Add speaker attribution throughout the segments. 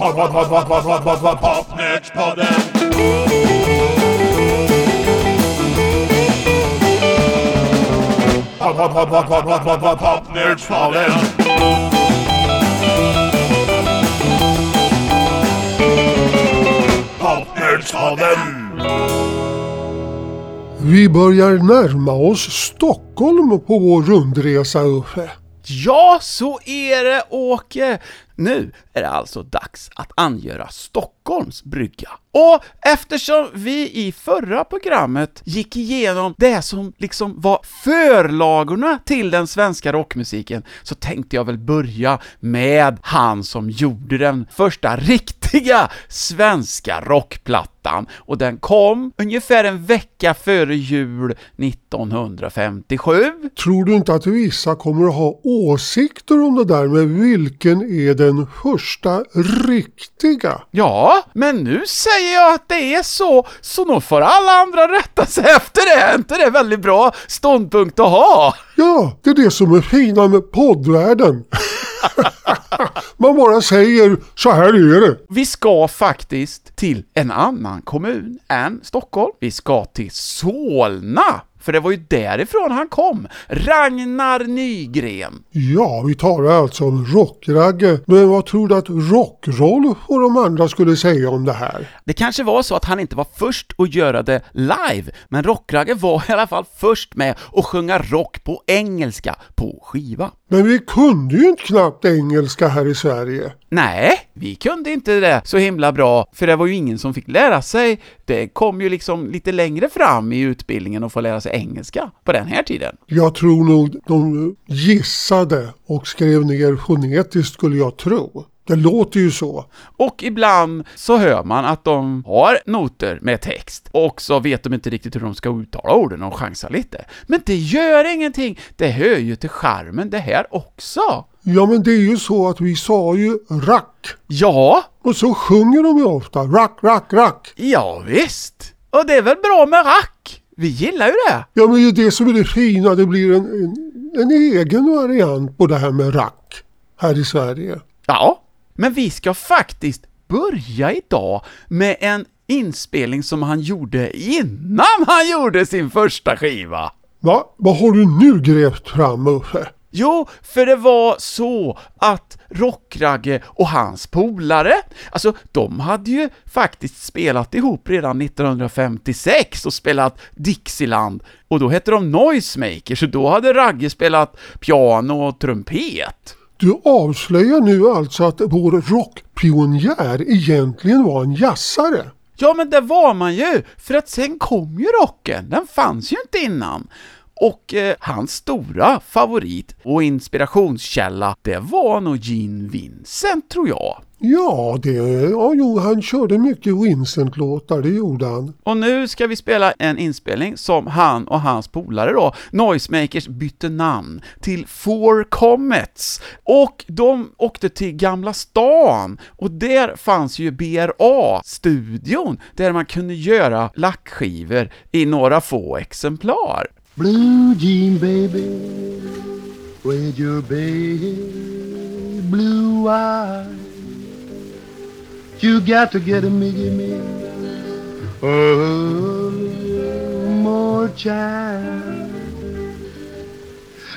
Speaker 1: Pod, pod, pod, pod, pod, pod, pod, pod, Popnördspodden. Pod, pod, pod, pod, pod, pod, pod, pod, Popnördspodden. Popnördspodden.
Speaker 2: Vi börjar närma oss Stockholm på vår rundresa Uffe.
Speaker 3: Ja, så är det Åke! Nu är det alltså dags att angöra Stockholms brygga. Och eftersom vi i förra programmet gick igenom det som liksom var förlagorna till den svenska rockmusiken, så tänkte jag väl börja med han som gjorde den första riktiga svenska rockplattan, och den kom ungefär en vecka före jul 1957.
Speaker 2: Tror du inte att vissa kommer att ha åsikter om det där med vilken är den första riktiga?
Speaker 3: Ja, men nu säger jag att det är så, så nog får alla andra rätta sig efter det. Är inte det väldigt bra ståndpunkt att ha?
Speaker 2: Ja, det är det som är fina med poddvärlden. Man bara säger så här är det.
Speaker 3: Vi ska faktiskt till en annan kommun än Stockholm. Vi ska till Solna, för det var ju därifrån han kom. Ragnar Nygren.
Speaker 2: Ja, vi talar alltså om rockragge. Men vad tror du att Rockroll och de andra skulle säga om det här?
Speaker 3: Det kanske var så att han inte var först att göra det live, men Rockragge var i alla fall först med att sjunga rock på engelska på skiva.
Speaker 2: Men vi kunde ju inte knappt engelska här i Sverige.
Speaker 3: Nej, vi kunde inte det så himla bra, för det var ju ingen som fick lära sig. Det kom ju liksom lite längre fram i utbildningen att få lära sig engelska på den här tiden.
Speaker 2: Jag tror nog de gissade och skrev ner fonetiskt skulle jag tro. Det låter ju så.
Speaker 3: Och ibland så hör man att de har noter med text, och så vet de inte riktigt hur de ska uttala orden och chansar lite. Men det gör ingenting, det hör ju till charmen det här också.
Speaker 2: Ja men det är ju så att vi sa ju rack.
Speaker 3: Ja,
Speaker 2: Och så sjunger de ju ofta rack, rack, rack.
Speaker 3: ja visst. Och det är väl bra med rack? Vi gillar ju det.
Speaker 2: Ja men det är det som är det fina, det blir en, en, en egen variant på det här med rack här i Sverige.
Speaker 3: Ja, men vi ska faktiskt börja idag med en inspelning som han gjorde innan han gjorde sin första skiva.
Speaker 2: Va? Vad har du nu grävt fram Uffe?
Speaker 3: Jo, för det var så att Rockragge och hans polare, alltså de hade ju faktiskt spelat ihop redan 1956 och spelat Dixieland, och då hette de Noisemakers, så då hade Ragge spelat piano och trumpet.
Speaker 2: Du avslöjar nu alltså att vår rockpionjär egentligen var en jazzare.
Speaker 3: Ja, men det var man ju, för att sen kom ju rocken, den fanns ju inte innan. Och eh, hans stora favorit och inspirationskälla, det var nog Gene Vincent, tror jag.
Speaker 2: Ja, det, ja jo, han körde mycket Vincent-låtar, det gjorde han.
Speaker 3: Och nu ska vi spela en inspelning som han och hans polare då, Noisemakers, bytte namn till Four Comets. Och de åkte till Gamla stan, och där fanns ju BRA-studion, där man kunde göra lackskivor i några få exemplar.
Speaker 4: Blue jean baby, with your big blue eyes. You got to get a give me a more child.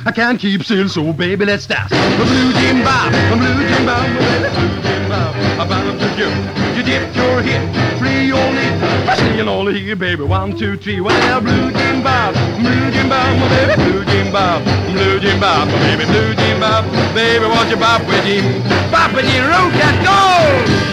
Speaker 4: I can't keep still, so baby, let's dance. A blue jean bob, a blue jean bob, baby, blue jean bob. I bound to you. You dip your hip, free your. Singing all the here, baby. One, two, three. Well, blue jean bob, blue jean bob, my baby, blue jean bob, blue jean bob, my baby, blue jean bob. Baby, what's your bop with you? Bop with you, road cat, go!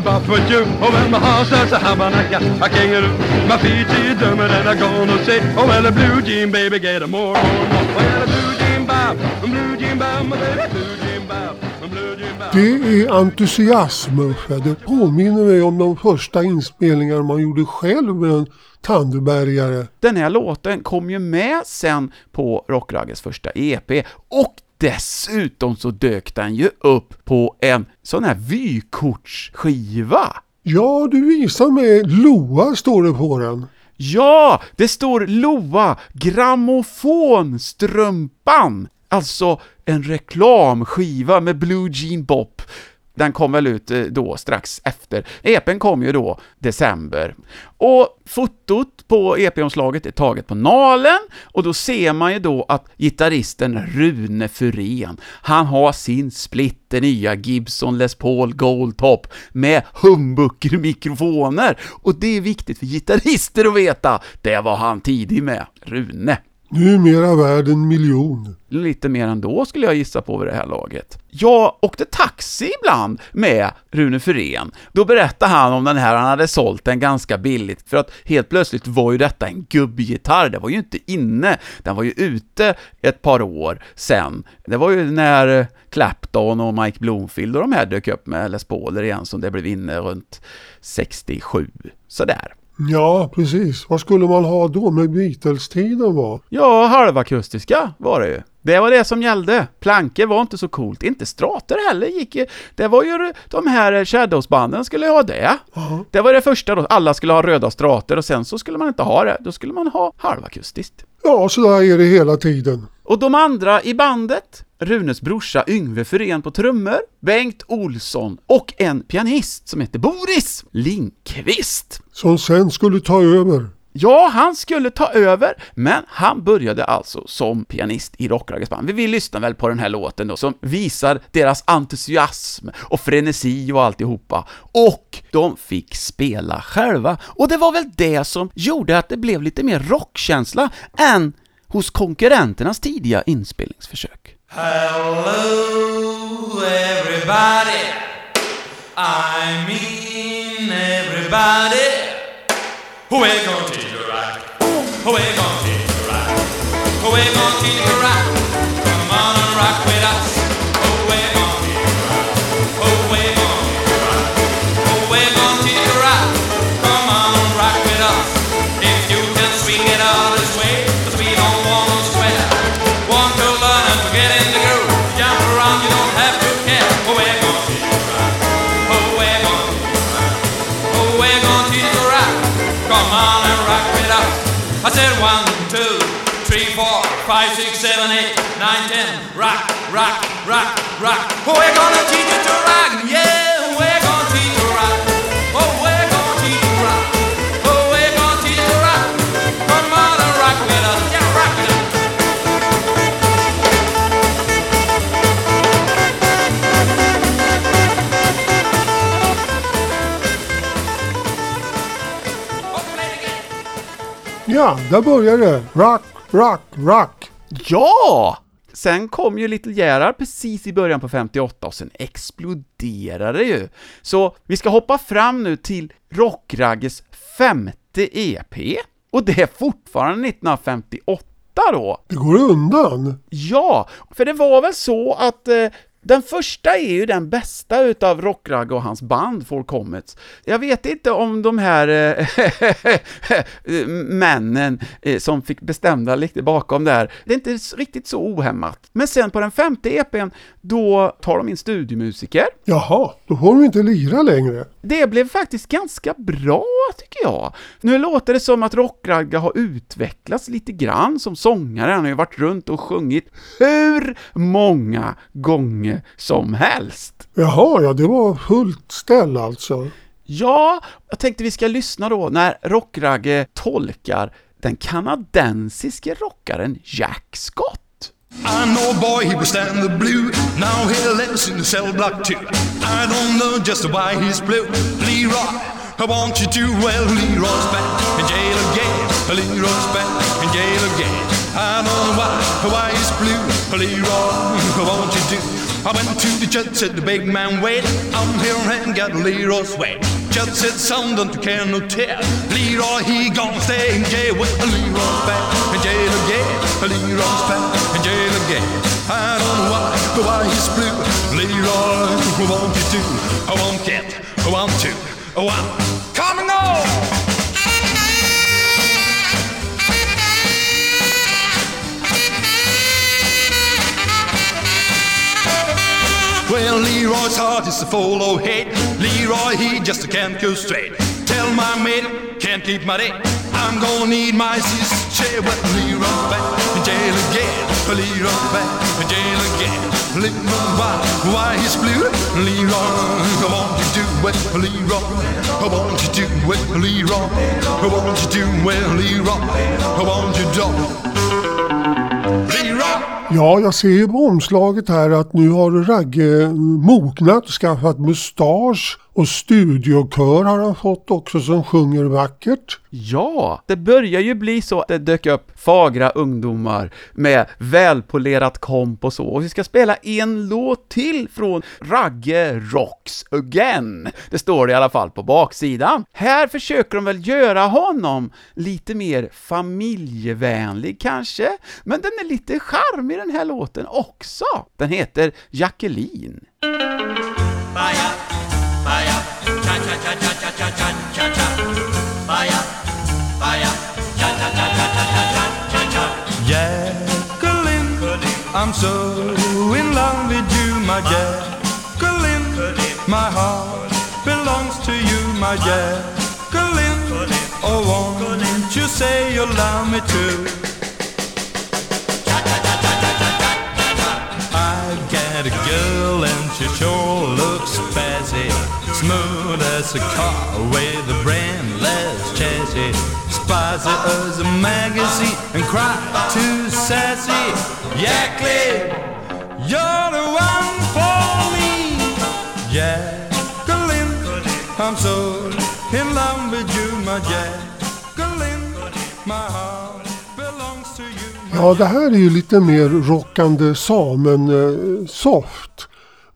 Speaker 4: Bop with you. Oh, well, my heart starts a habanaka, a kangaroo. My feet are dumber than I'm gonna say. Oh, well, a blue jean, baby, get a more, more, more. Well, a blue jean bob, a blue jean bob, my baby, blue jean bob, a blue jean bob.
Speaker 2: Det är entusiasm Uffe. Det påminner mig om de första inspelningar man gjorde själv med en tandbergare.
Speaker 3: Den här låten kom ju med sen på Rockragges första EP, och dessutom så dök den ju upp på en sån här vykortsskiva.
Speaker 2: Ja, du visar mig Loa står det på den.
Speaker 3: Ja, det står Loa Grammofonstrumpan. Alltså en reklamskiva med Blue Jean Bop. Den kom väl ut eh, då strax efter. EPn kom ju då december. Och fotot på EP-omslaget är taget på Nalen och då ser man ju då att gitarristen Rune Furén, han har sin splitter nya Gibson Les Paul Goldtop med humbucker-mikrofoner och det är viktigt för gitarrister att veta. Det var han tidig med, Rune.
Speaker 2: Numera värd en miljon.
Speaker 3: Lite mer än då skulle jag gissa på vid det här laget. Jag åkte taxi ibland med Rune Fyrén. Då berättade han om den här, han hade sålt den ganska billigt, för att helt plötsligt var ju detta en gubbgitarr, det var ju inte inne, den var ju ute ett par år sen. Det var ju när Clapton och Mike Bloomfield och de här dök upp med Les Pauler igen, som det blev inne runt 67, sådär.
Speaker 2: Ja, precis. Vad skulle man ha då med Beatles-tiden var?
Speaker 3: Ja, halvakustiska var det ju. Det var det som gällde. Plankor var inte så coolt. Inte strater heller gick ju. Det var ju de här Shadows-banden skulle ha det.
Speaker 2: Ja.
Speaker 3: Det var det första då. Alla skulle ha röda strater och sen så skulle man inte ha det. Då skulle man ha halvakustiskt.
Speaker 2: Ja, så där är det hela tiden.
Speaker 3: Och de andra i bandet, Runes brorsa Yngve Fyrén på trummor, Bengt Olsson och en pianist som heter Boris Lindqvist.
Speaker 2: Som sen skulle ta över.
Speaker 3: Ja, han skulle ta över, men han började alltså som pianist i Rockragges band. Vi vill lyssna väl på den här låten då, som visar deras entusiasm och frenesi och alltihopa. Och de fick spela själva, och det var väl det som gjorde att det blev lite mer rockkänsla än hos konkurrenternas tidiga inspelningsförsök.
Speaker 5: Hello, everybody. I mean everybody. We're gonna teach you right. We're gonna teach you right. We're gonna teach you right. Said one, two, three, four, five, six, seven, eight, nine, ten. Rock, rock, rock, rock. We're gonna teach you to rock. Yeah,
Speaker 2: Ja, där börjar det. Rock, rock, rock.
Speaker 3: Ja! Sen kom ju Little Gerhard precis i början på 58 och sen exploderade det ju. Så vi ska hoppa fram nu till Rockragges femte EP, och det är fortfarande 1958 då.
Speaker 2: Det går undan.
Speaker 3: Ja, för det var väl så att eh, den första är ju den bästa utav Rockragge och hans band, Four Comets. Jag vet inte om de här eh, männen eh, som fick bestämda lite bakom där, det är inte riktigt så ohämmat. Men sen på den femte EPn, då tar de in studiomusiker.
Speaker 2: Jaha, då får de inte lira längre.
Speaker 3: Det blev faktiskt ganska bra, tycker jag. Nu låter det som att Rockragga har utvecklats lite grann som sångare. Han har ju varit runt och sjungit hur många gånger som helst.
Speaker 2: Jaha, ja det var fullt ställ alltså.
Speaker 3: Ja, jag tänkte vi ska lyssna då när Rockragge tolkar den kanadensiske rockaren Jack Scott.
Speaker 6: I know a boy, he was stand the blue. Now he lives in the cell block too. I don't know just why he's blue. Leroy, I want you to. Well, Leroy's back in jail again. Leroy's back in jail again. I don't know why, why he's blue. Leroy, I want you to. I went to the judge, said the big man wait. I'm here and got Leroy's way. Judge said, son, don't you care no tear. Leroy, he gonna stay in jail. Well, Leroy's back in jail again. Leroy's back in jail again. I don't know why, why he's blue. Leroy, I want you do? I won't get, I want to. I want, come and Well, Leroy's heart is full of hate. Leroy, he just can't go straight. Tell my mate, can't keep my date. I'm gonna need my sister. Well, Leroy's back in jail again. Leroy's back in jail again. Leroy, why, why he's blue? Leroy, I want you do it, Leroy. I want you do it, Leroy. I want you do it, Leroy. I want you do Leroy.
Speaker 2: Ja, jag ser ju på omslaget här att nu har Ragge eh, mognat skaffat mustasch och studiokör har han fått också som sjunger vackert.
Speaker 3: Ja, det börjar ju bli så att det dök upp fagra ungdomar med välpolerat komp och så. Och vi ska spela en låt till från Ragge Rocks Again. Det står det i alla fall på baksidan. Här försöker de väl göra honom lite mer familjevänlig kanske, men den är lite charmig den här låten också. Den heter Jacqueline.
Speaker 5: Vaya, cha cha cha cha cha cha cha. Vaya, vaya, cha cha cha cha cha cha cha cha.
Speaker 6: Jacqueline, I'm so in love with you, my Jacqueline. My heart belongs to you, my Jacqueline. Oh, won't you say you love me too? I got a girl and she sure looks spazzy. Smooth as a car with a brainless chassis. Spicy as a magazine and cry too sassy. Yackly, you're the one for me. Jacqueline, I'm so in love with you, my Jacqueline. My heart belongs to you.
Speaker 2: Ja, det här är ju lite mer rockande samen eh, soft.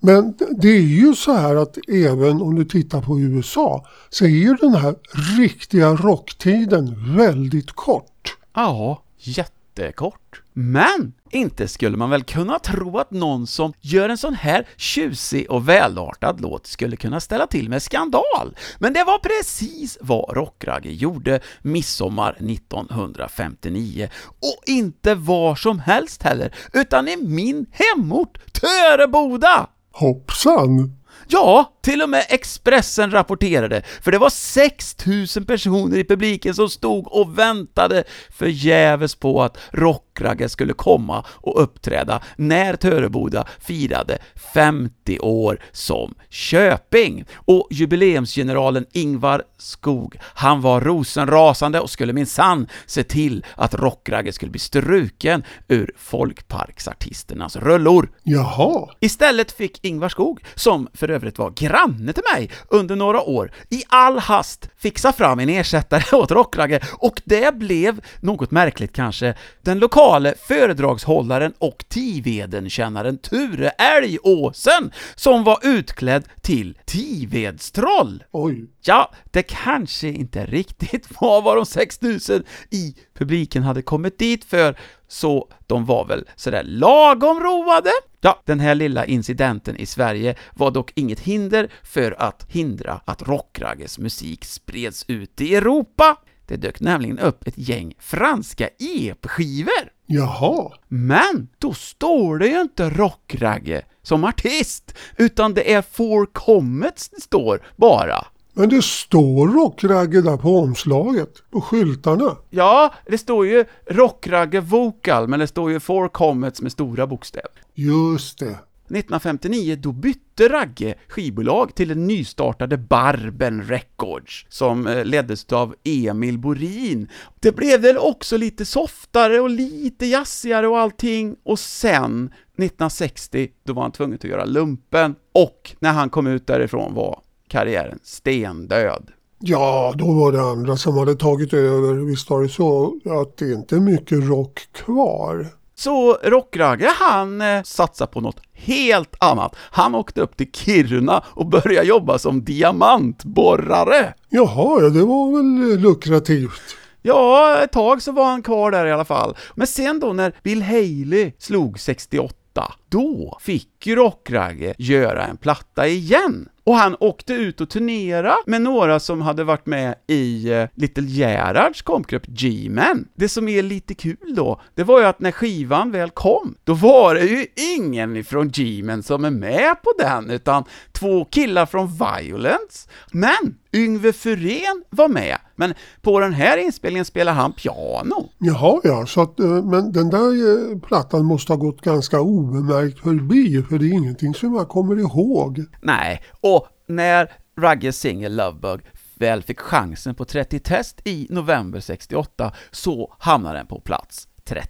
Speaker 2: Men det är ju så här att även om du tittar på USA så är ju den här riktiga rocktiden väldigt kort.
Speaker 3: Ja, jättekort. Men inte skulle man väl kunna tro att någon som gör en sån här tjusig och välartad låt skulle kunna ställa till med skandal. Men det var precis vad Rockragge gjorde midsommar 1959. Och inte var som helst heller, utan i min hemort Töreboda!
Speaker 2: Hoppsan!
Speaker 3: Ja, till och med Expressen rapporterade, för det var 6000 personer i publiken som stod och väntade förgäves på att Rockragge skulle komma och uppträda när Töreboda firade 50 år som Köping. Och jubileumsgeneralen Ingvar Skog, han var rosenrasande och skulle minsann se till att Rockragge skulle bli struken ur folkparksartisternas rullor.
Speaker 2: Jaha,
Speaker 3: Istället fick Ingvar Skog, som för övrigt var granne till mig under några år, i all hast fixa fram en ersättare åt Rockragge, och det blev, något märkligt kanske, den lokale föredragshållaren och Tivedenkännaren Ture Älgåsen, som var utklädd till Tivedstroll.
Speaker 2: oj.
Speaker 3: Ja, det kanske inte riktigt var vad de 6000 i publiken hade kommit dit för, så de var väl sådär lagom roade. Ja, den här lilla incidenten i Sverige var dock inget hinder för att hindra att Rockragges musik spreds ut i Europa. Det dök nämligen upp ett gäng franska EP-skivor.
Speaker 2: Jaha,
Speaker 3: Men då står det ju inte Rockragge som artist, utan det är Four Comets det står bara.
Speaker 2: Men det står rockragge där på omslaget, på skyltarna.
Speaker 3: Ja, det står ju Rockragge Vocal, men det står ju Four Comets med stora bokstäver.
Speaker 2: Just det.
Speaker 3: 1959 då bytte Ragge skivbolag till den nystartade Barben Records, som eh, leddes av Emil Borin. Det blev väl också lite softare och lite jazzigare och allting, och sen 1960, då var han tvungen att göra lumpen, och när han kom ut därifrån var karriären stendöd.
Speaker 2: Ja, då var det andra som hade tagit över. Visst var det så att det inte är mycket rock kvar.
Speaker 3: Så Rockragge, han eh, satsade på något helt annat. Han åkte upp till Kiruna och började jobba som diamantborrare.
Speaker 2: Jaha, ja, det var väl lukrativt.
Speaker 3: Ja, ett tag så var han kvar där i alla fall. Men sen då när Bill Haley slog 68 då fick ju Rockragge göra en platta igen. Och han åkte ut och turnera med några som hade varit med i eh, Little Gerhards kompgrupp G-Men. Det som är lite kul då, det var ju att när skivan väl kom, då var det ju ingen ifrån G-Men som är med på den, utan två killar från Violence. Men Yngve Furén var med, men på den här inspelningen spelar han piano.
Speaker 2: Jaha ja, så att, eh, men den där eh, plattan måste ha gått ganska obemärkt förbi för det är ingenting som jag kommer ihåg.
Speaker 3: Nej, och när Rugges singel Lovebug väl fick chansen på 30 test i november 68 så hamnade den på plats 30.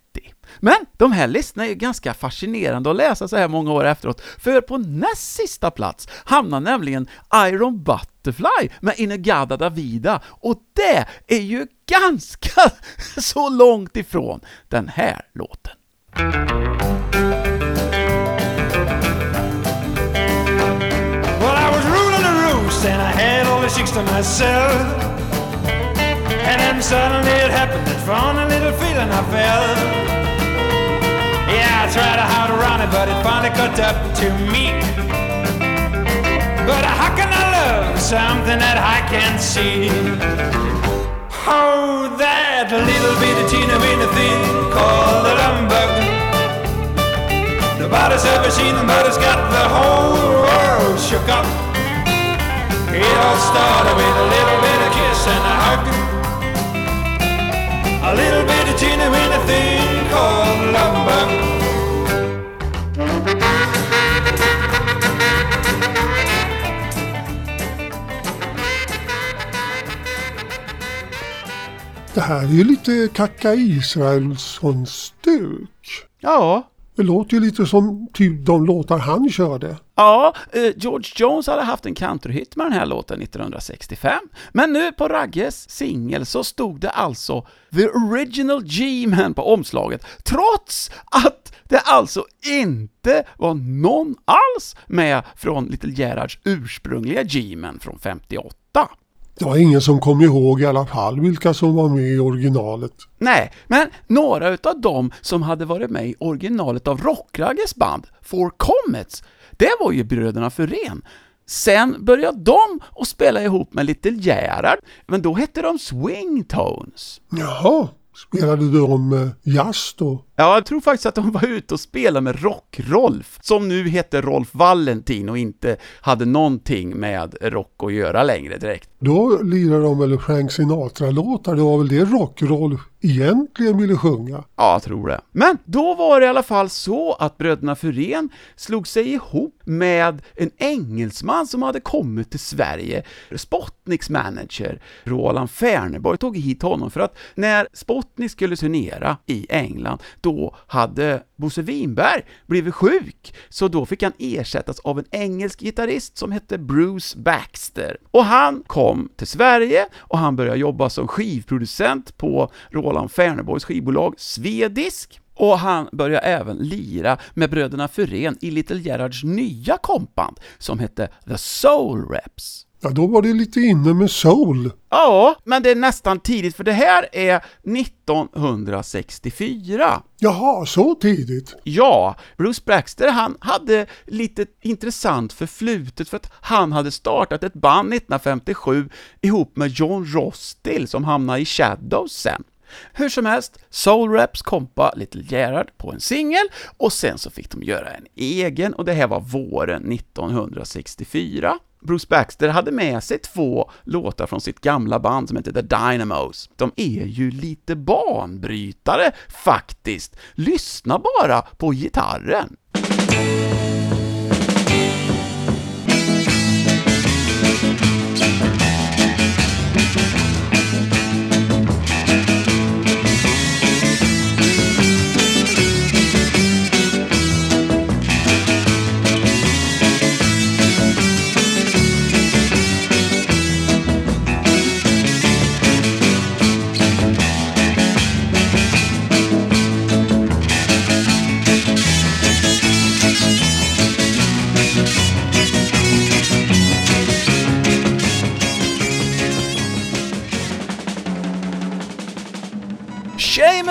Speaker 3: Men de här listorna är ju ganska fascinerande att läsa så här många år efteråt, för på näst sista plats hamnar nämligen Iron Butterfly med Inegada Davida, och det är ju ganska så långt ifrån den här låten.
Speaker 7: To myself. And then suddenly it happened, that funny little feeling I felt. Yeah, I tried to hide around it, but it finally caught up to me. But how can I love something that I can't see? Oh, that little bit bitty teeny weeny thing called a lumbug. Nobody's ever seen them, but it's got the whole world shook up. It all started with a little bit of kiss and a hug. A little bit of teeny weeny thing called lumber.
Speaker 2: Det här är ju lite Kaka Israelsson-stuk.
Speaker 3: Ja,
Speaker 2: Det låter ju lite som typ de låtar han körde.
Speaker 3: Ja, eh, George Jones hade haft en countryhit med den här låten 1965, men nu på Ragges singel så stod det alltså “The Original G-Man” på omslaget, trots att det alltså inte var någon alls med från Little Gerhards ursprungliga G-Man från 58.
Speaker 2: Det var ingen som kom ihåg i alla fall vilka som var med i originalet.
Speaker 3: Nej, men några utav dem som hade varit med i originalet av Rockragges band, Four Comets, det var ju bröderna Furén. Sen började de att spela ihop med Little Gerhard, men då hette de Swingtones.
Speaker 2: Jaha, spelade de eh, jazz då?
Speaker 3: Ja, jag tror faktiskt att de var ute och spelade med Rock-Rolf, som nu heter Rolf Valentin och inte hade någonting med rock att göra längre direkt.
Speaker 2: Då lirade de väl Frank Sinatra-låtar, det var väl det rockroll egentligen ville sjunga.
Speaker 3: Ja, jag tror det. Men då var det i alla fall så att bröderna Furén slog sig ihop med en engelsman som hade kommit till Sverige. Spotniks manager, Roland Ferneborg, tog hit honom för att när Spotnik skulle turnera i England, då hade Bosse Winberg blivit sjuk, så då fick han ersättas av en engelsk gitarrist som hette Bruce Baxter. Och han kom till Sverige och han började jobba som skivproducent på Roland Ferneborgs skivbolag Svedisk. Och han började även lira med bröderna Furén i Little Gerhards nya kompband som hette The Soul Reps.
Speaker 2: Ja, då var det lite inne med soul.
Speaker 3: Ja, men det är nästan tidigt för det här är 1964.
Speaker 2: Jaha, så tidigt?
Speaker 3: Ja, Bruce Baxter han hade lite intressant förflutet för att han hade startat ett band 1957 ihop med John Rostill som hamnade i Shadows sen. Hur som helst, Soul Reps kompa Little Gerhard på en singel och sen så fick de göra en egen och det här var våren 1964. Bruce Baxter hade med sig två låtar från sitt gamla band som heter The Dynamos. De är ju lite banbrytare faktiskt. Lyssna bara på gitarren.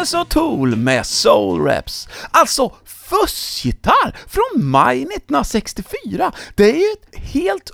Speaker 3: Seamus O'Toole med Soul Reps. Alltså fussgitarr från maj 1964. Det är ju ett helt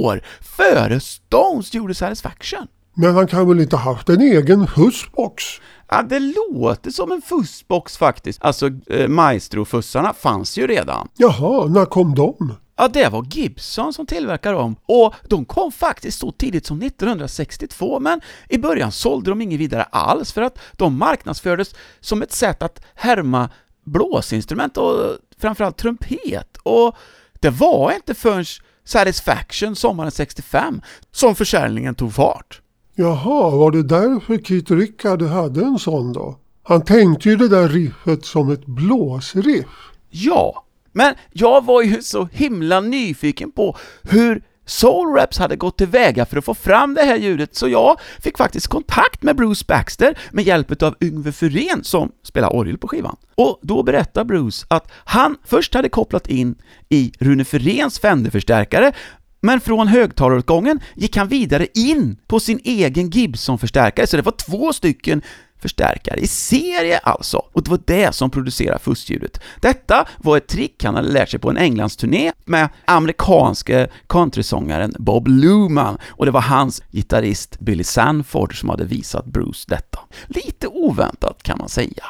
Speaker 3: år före Stones gjorde Satisfaction.
Speaker 2: Men han kan väl inte haft en egen fussbox?
Speaker 3: Ja, det låter som en fussbox faktiskt. Alltså, eh, Maestro-fussarna fanns ju redan.
Speaker 2: Jaha, när kom de?
Speaker 3: Ja, det var Gibson som tillverkade dem och de kom faktiskt så tidigt som 1962 men i början sålde de inget vidare alls för att de marknadsfördes som ett sätt att härma blåsinstrument och framförallt trumpet och det var inte förrän Satisfaction sommaren 65 som försäljningen tog fart.
Speaker 2: Jaha, var det därför Keith Richard hade en sån då? Han tänkte ju det där riffet som ett blåsriff.
Speaker 3: Ja, men jag var ju så himla nyfiken på hur Soul Raps hade gått tillväga för att få fram det här ljudet, så jag fick faktiskt kontakt med Bruce Baxter med hjälp av Yngve Fyrén som spelar orgel på skivan. Och då berättar Bruce att han först hade kopplat in i Rune Fyréns Fender-förstärkare men från högtalarutgången gick han vidare in på sin egen Gibson-förstärkare, så det var två stycken förstärkare i serie alltså, och det var det som producerade fuskljudet. Detta var ett trick han hade lärt sig på en Englandsturné med amerikanske countrysångaren Bob Luman, och det var hans gitarrist Billy Sanford som hade visat Bruce detta. Lite oväntat kan man säga.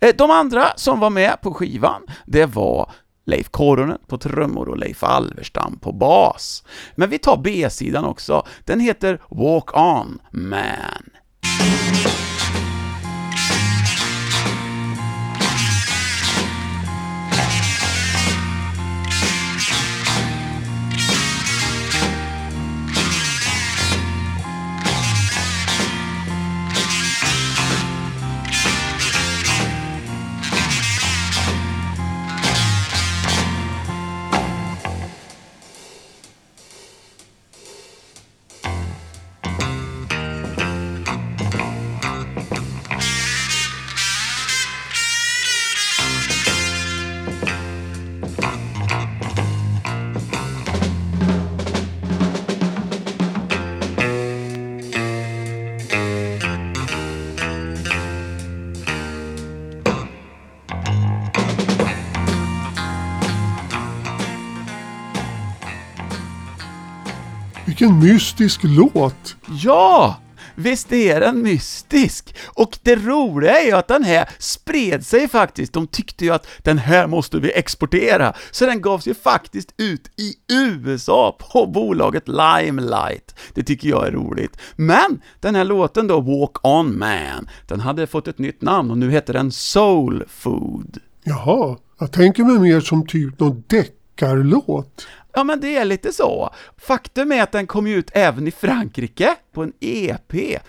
Speaker 3: Eh, de andra som var med på skivan, det var Leif Koronen på trummor och Leif Alverstam på bas. Men vi tar B-sidan också. Den heter Walk On Man.
Speaker 2: Mystisk låt!
Speaker 3: Ja! Visst är den mystisk? Och det roliga är ju att den här spred sig faktiskt. De tyckte ju att den här måste vi exportera, så den gavs ju faktiskt ut i USA på bolaget Limelight. Det tycker jag är roligt. Men den här låten då, Walk On Man, den hade fått ett nytt namn och nu heter den Soul Food.
Speaker 2: Jaha, jag tänker mig mer som typ någon deckarlåt.
Speaker 3: Ja, men det är lite så. Faktum är att den kom ut även i Frankrike på en EP.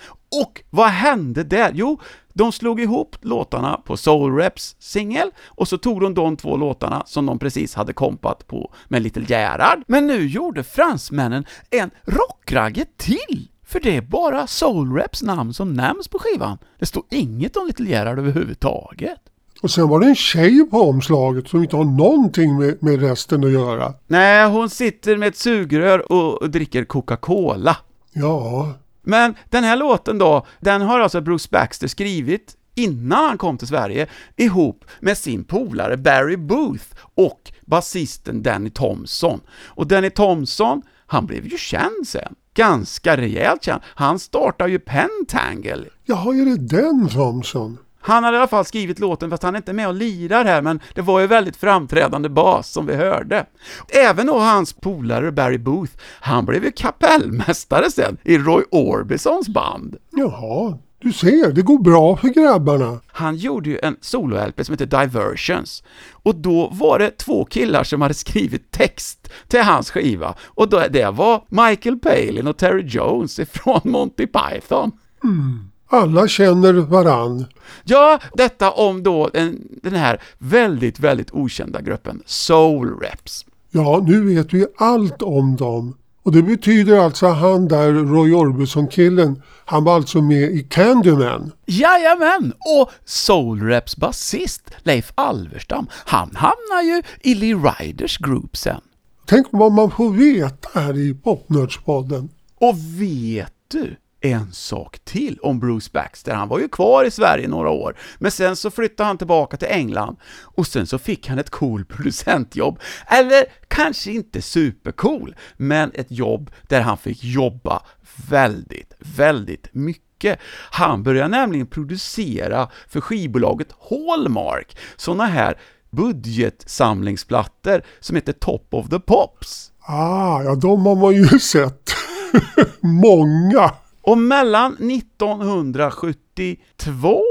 Speaker 3: Och vad hände där? Jo, de slog ihop låtarna på Soul Reps singel och så tog de de två låtarna som de precis hade kompat på med Little Gerhard. Men nu gjorde fransmännen en rockragge till! För det är bara Soul Reps namn som nämns på skivan. Det står inget om Little Gerhard överhuvudtaget.
Speaker 2: Och sen var det en tjej på omslaget som inte har någonting med, med resten att göra.
Speaker 3: Nej, hon sitter med ett sugrör och dricker Coca-Cola.
Speaker 2: Ja,
Speaker 3: Men den här låten då, den har alltså Bruce Baxter skrivit innan han kom till Sverige ihop med sin polare Barry Booth och basisten Danny Thompson. Och Danny Thompson, han blev ju känd sen. Ganska rejält känd. Han startade ju Pentangle.
Speaker 2: jaha är det den Thompson?
Speaker 3: Han hade i alla fall skrivit låten, fast han är inte med och lirar här, men det var ju väldigt framträdande bas som vi hörde. Även då hans polare Barry Booth, han blev ju kapellmästare sen i Roy Orbisons band.
Speaker 2: Jaha, du ser, det går bra för grabbarna.
Speaker 3: Han gjorde ju en solo-LP som heter Diversions, och då var det två killar som hade skrivit text till hans skiva, och då, det var Michael Palin och Terry Jones ifrån Monty Python.
Speaker 2: Alla känner varann.
Speaker 3: Ja, detta om då den, här väldigt, väldigt okända gruppen Soul Reps.
Speaker 2: Ja, nu vet vi allt om dem. Och det betyder alltså att han där, Roy Orbison-killen, han var alltså med i Candyman.
Speaker 3: Jajamän! Och Soul Reps basist Leif Alverstam, han hamnar ju i Lee Riders Group sen.
Speaker 2: Tänk vad man får veta här i Popnördspodden.
Speaker 3: Och vet du? En sak till om Bruce Baxter. Han var ju kvar i Sverige några år, men sen så flyttade han tillbaka till England och sen så fick han ett cool producentjobb. Eller kanske inte supercool, men ett jobb där han fick jobba väldigt, väldigt mycket. Han började nämligen producera för skivbolaget Hallmark sådana här budgetsamlingsplattor som heter Top of the Pops.
Speaker 2: Ah, ja de har man ju sett. Många.
Speaker 3: Och mellan 1972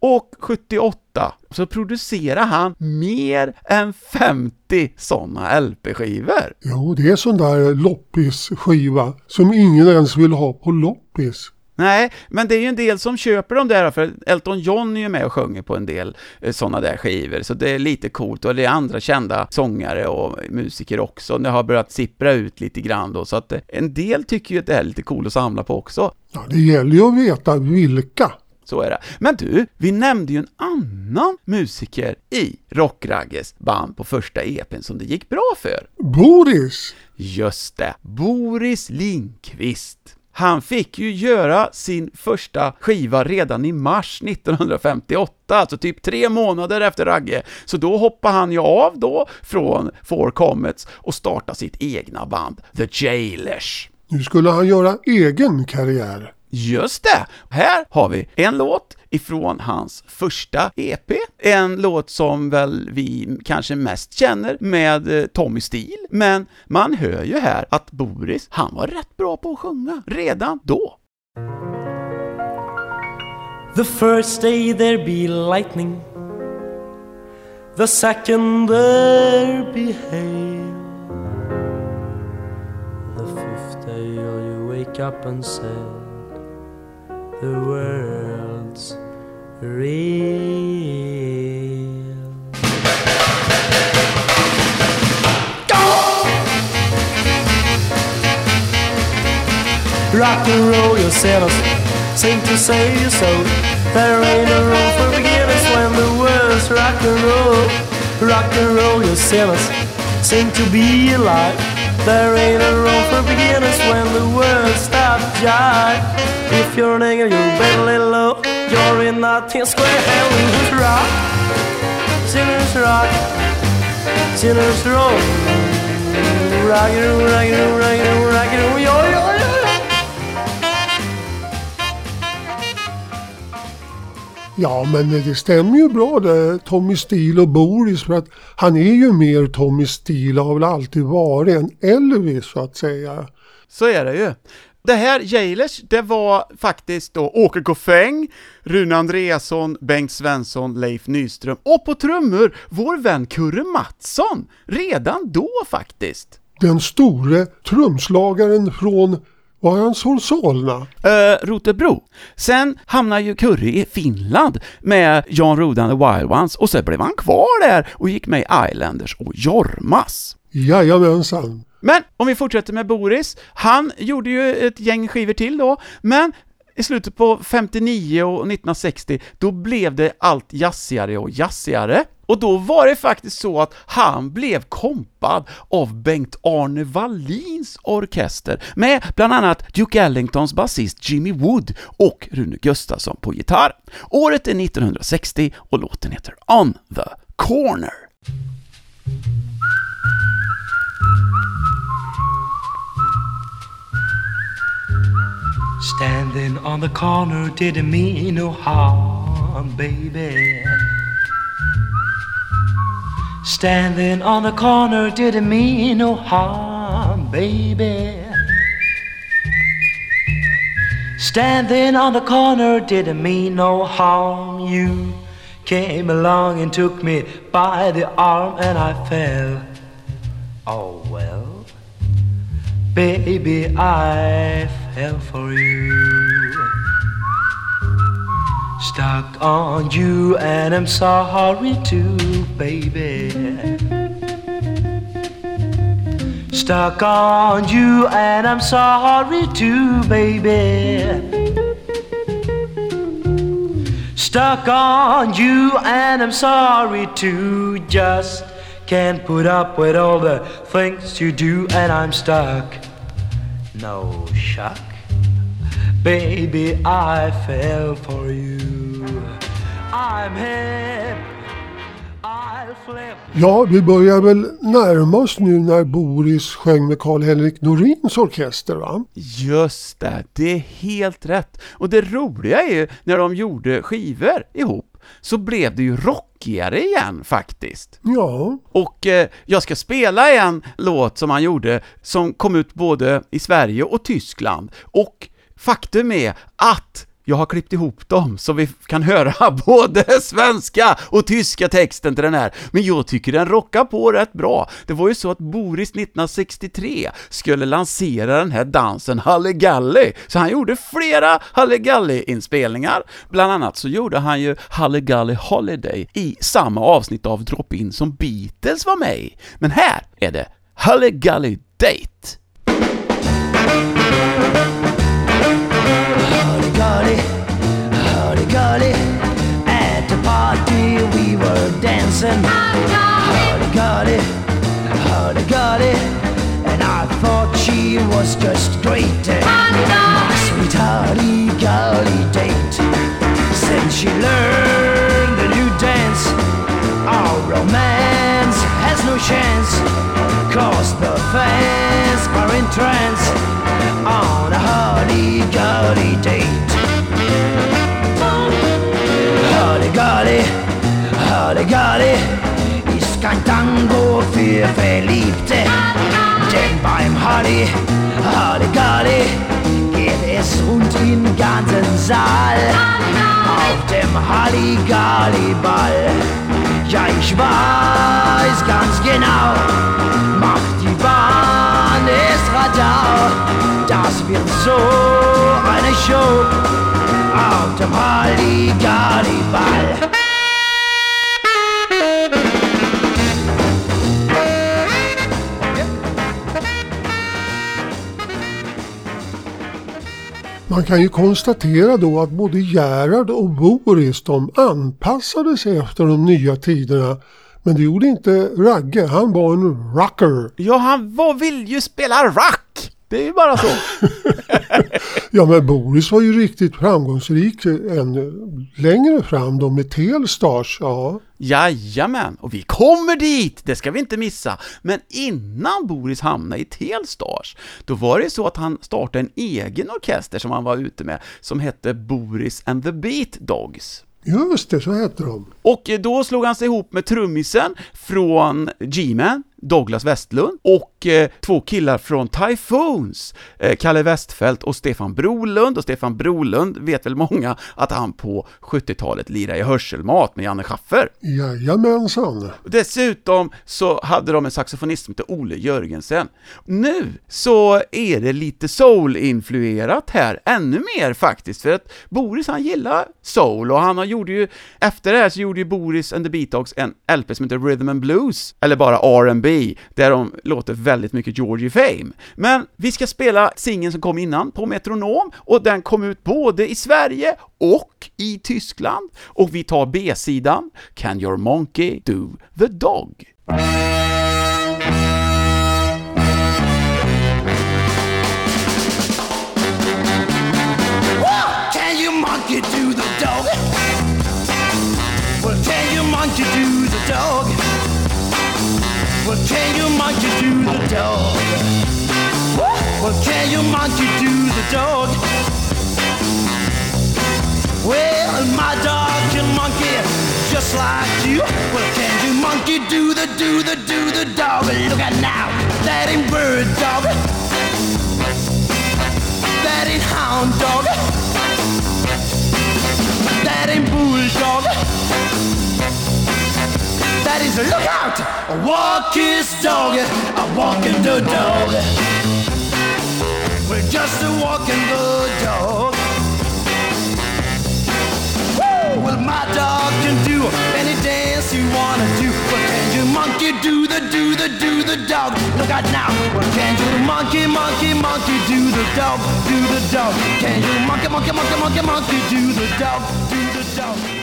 Speaker 3: och 78 så producerar han mer än 50 sådana LP-skivor.
Speaker 2: Jo, det är sån där loppisskiva som ingen ens vill ha på loppis.
Speaker 3: Nej, men det är ju en del som köper dem där, för Elton John är ju med och sjunger på en del sådana där skivor, så det är lite coolt, och det är andra kända sångare och musiker också, det har börjat sippra ut lite grann då, så att eh, en del tycker ju att det är lite coolt att samla på också.
Speaker 2: Ja, det gäller ju att veta vilka.
Speaker 3: Så är det. Men du, vi nämnde ju en annan musiker i Rockragges band på första EPn som det gick bra för.
Speaker 2: Boris!
Speaker 3: Just det, Boris Lindqvist. Han fick ju göra sin första skiva redan i mars 1958, alltså typ tre månader efter Ragge. Så då hoppade han ju av då från Four Comets och startade sitt egna band, The Jailers.
Speaker 2: Nu skulle han göra egen karriär.
Speaker 3: Just det! Här har vi en låt ifrån hans första EP. En låt som väl vi kanske mest känner med eh, Tommy Steele, men man hör ju här att Boris, han var rätt bra på att sjunga redan då.
Speaker 8: The first day there be lightning, the second there be hail, the fifth day you wake up and say, The world world's real. Rock and roll your sailors seem to say you so. There ain't a room for beginners when the world's rock and roll. Rock and roll your sailors seem to be alive. There ain't a room for beginners when the world stops jive. If you're a nigga, you better lay low. You're in nothing square. Hell, losers rock, sinners rock, sinners roll. Rock it, rock it, rock it, rock it, yo, yo, yo.
Speaker 2: Ja, men det stämmer ju bra det, Tommy Steele och Boris, för att han är ju mer Tommy Steele, har väl alltid varit en Elvis så att säga.
Speaker 3: Så är det ju. Det här Jailers, det var faktiskt då Åke Goffeng, Rune Andreasson, Bengt Svensson, Leif Nyström och på trummor vår vän Kurre Mattsson, redan då faktiskt.
Speaker 2: Den store trumslagaren från, var han från Solna?
Speaker 3: Uh, Rotebro. Sen hamnade ju Kurre i Finland med Jan Rodan och Wild Ones och sen blev han kvar där och gick med i Islanders och Jormas.
Speaker 2: Jajamensan.
Speaker 3: Men om vi fortsätter med Boris, han gjorde ju ett gäng skivor till då, men i slutet på 59 och 1960, då blev det allt jazzigare och jazzigare. Och då var det faktiskt så att han blev kompad av Bengt-Arne Wallins orkester med bland annat Duke Ellingtons basist Jimmy Wood och Rune Gustafsson på gitarr. Året är 1960 och låten heter On the Corner.
Speaker 8: Standing on the corner didn't mean no harm, baby. Standing on the corner didn't mean no harm, baby. Standing on the corner didn't mean no harm. You came along and took me by the arm and I fell. Oh well, baby, I fell for you. Stuck on you and I'm sorry too, baby. Stuck on you and I'm sorry too, baby. Stuck on you and I'm sorry too. Just can't put up with all the things you do and I'm stuck. No shock.
Speaker 9: Baby, I fell for you. I'm hip. I'll flip.
Speaker 2: Ja, vi börjar väl närma oss nu när Boris sjöng med Karl-Henrik Norins orkester va?
Speaker 3: Just det, det är helt rätt. Och det roliga är ju, när de gjorde skivor ihop, så blev det ju rockigare igen faktiskt.
Speaker 2: Ja,
Speaker 3: Och eh, jag ska spela en låt som han gjorde, som kom ut både i Sverige och Tyskland. Och faktum är att jag har klippt ihop dem så vi kan höra både svenska och tyska texten till den här. Men jag tycker den rockar på rätt bra. Det var ju så att Boris 1963 skulle lansera den här dansen Halligalli, så han gjorde flera Halligalli-inspelningar. Bland annat så gjorde han ju Halligalli Holiday i samma avsnitt av Drop-In som Beatles var med i. Men här är det Halligalli Date.
Speaker 9: Gurdy. At the party we were dancing. Hurdy gurdy, hurdy gurdy. And I thought she was just great. My sweet hurdy gurdy date. Since she learned a new dance, our romance has no chance. Cause the fans are in trance on a hurdy gurdy date. Gurdy ist kein Tango für Verliebte. Denn beim hurdy gurdy geht es rund im ganzen Saal. Auf dem Halligalli-Ball. Ja, ich weiß ganz genau, macht die Bahn es Radar. Das wird so eine Show auf dem Halligalli-Ball.
Speaker 2: Man kan ju konstatera då att både Gerhard och Boris de anpassade sig efter de nya tiderna. Men det gjorde inte Ragge, han var en rocker.
Speaker 3: Ja, han var, vill ju spela rock! Det är ju bara så.
Speaker 2: Ja men Boris var ju riktigt framgångsrik ännu längre fram då med Telstars. Ja.
Speaker 3: Jajamän, och vi kommer dit! Det ska vi inte missa. Men innan Boris hamnade i Telstars, då var det så att han startade en egen orkester som han var ute med, som hette Boris and the Beat Dogs.
Speaker 2: Just det, så heter de.
Speaker 3: Och eh, då slog han sig ihop med trummisen från G-Man, Douglas Westlund, och eh, två killar från Typhoons, eh, Kalle Westfält och Stefan Brolund, och Stefan Brolund vet väl många att han på 70-talet lirade i hörselmat med Janne Schaffer.
Speaker 2: Jajamensan.
Speaker 3: Dessutom så hade de en saxofonist som hette Ole Jörgensen. Nu så är det lite soul-influerat här, ännu mer faktiskt, för att Boris han gillar soul och han har gjorde ju, efter det här så gjorde ju Boris and the Beat Dogs en LP som heter Rhythm and Blues, eller bara R&B där de låter väldigt mycket Georgie Fame. Men vi ska spela singeln som kom innan på Metronom, och den kom ut både i Sverige och i Tyskland. Och vi tar B-sidan, Can Your Monkey Do The Dog?
Speaker 9: Well, can you monkey do the dog? Well, can you monkey do the dog? Well, my dog can monkey just like you. Well, can you monkey do the do the do the dog? Look at now, that ain't bird dog. That ain't hound dog. That ain't bulldog. That is look out. A walk his dog. A walking the dog. We're just a walking the dog. Woo! Well, my dog can do any dance you wanna do. But can you monkey do the do the do the dog? Look out now. Well, can you monkey monkey monkey do the dog do the dog? Can you monkey monkey monkey monkey monkey do the dog do the dog?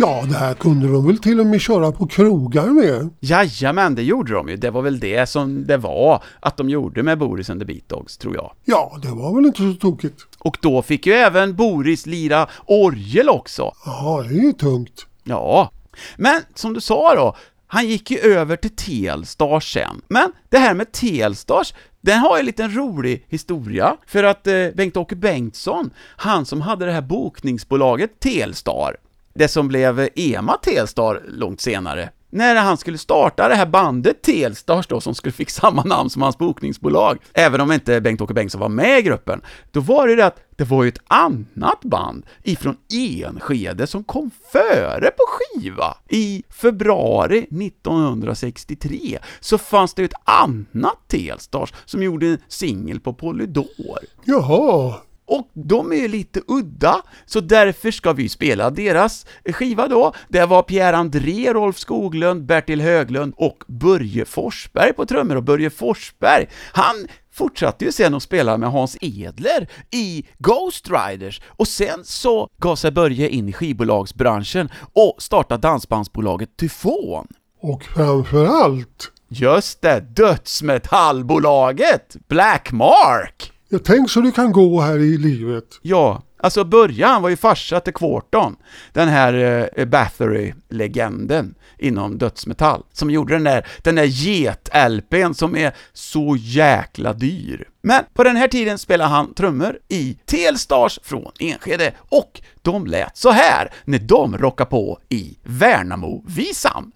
Speaker 2: Ja, det här kunde de väl till och med köra på krogar med.
Speaker 3: Jajamän, det gjorde de ju. Det var väl det som det var att de gjorde med Boris and the Beat Dogs, tror jag.
Speaker 2: Ja, det var väl inte så tokigt.
Speaker 3: Och då fick ju även Boris lira orgel också.
Speaker 2: Ja, det är ju tungt.
Speaker 3: Ja, men som du sa då, han gick ju över till Telstars sen. Men det här med Telstars, den har ju en liten rolig historia, för att eh, Bengt-Åke Bengtsson, han som hade det här bokningsbolaget Telstar, det som blev EMA Telstar långt senare, när han skulle starta det här bandet Telstars då, som skulle fick samma namn som hans bokningsbolag, även om inte Bengt-Åke Bengtsson var med i gruppen, då var det ju det att det var ju ett annat band ifrån Enskede som kom före på skiva. I februari 1963 så fanns det ju ett annat Telstars som gjorde en singel på Polydor.
Speaker 2: Jaha,
Speaker 3: och de är ju lite udda, så därför ska vi spela deras skiva då. Det var Pierre André, Rolf Skoglund, Bertil Höglund och Börje Forsberg på trummor. Och Börje Forsberg, han fortsatte ju sen att spela med Hans Edler i Ghost Riders och sen så gav sig Börje in i skivbolagsbranschen och startade dansbandsbolaget Tyfon.
Speaker 2: och framför allt.
Speaker 3: Just det, dödsmetallbolaget Black Mark!
Speaker 2: Jag tänk så det kan gå här i livet.
Speaker 3: Ja, alltså början var ju farsa till Quarton, den här eh, Bathory-legenden inom dödsmetall, som gjorde den där, den där get-LPn som är så jäkla dyr. Men på den här tiden spelade han trummor i Telstars från Enskede, och de lät så här när de rockade på i Värnamo-visan.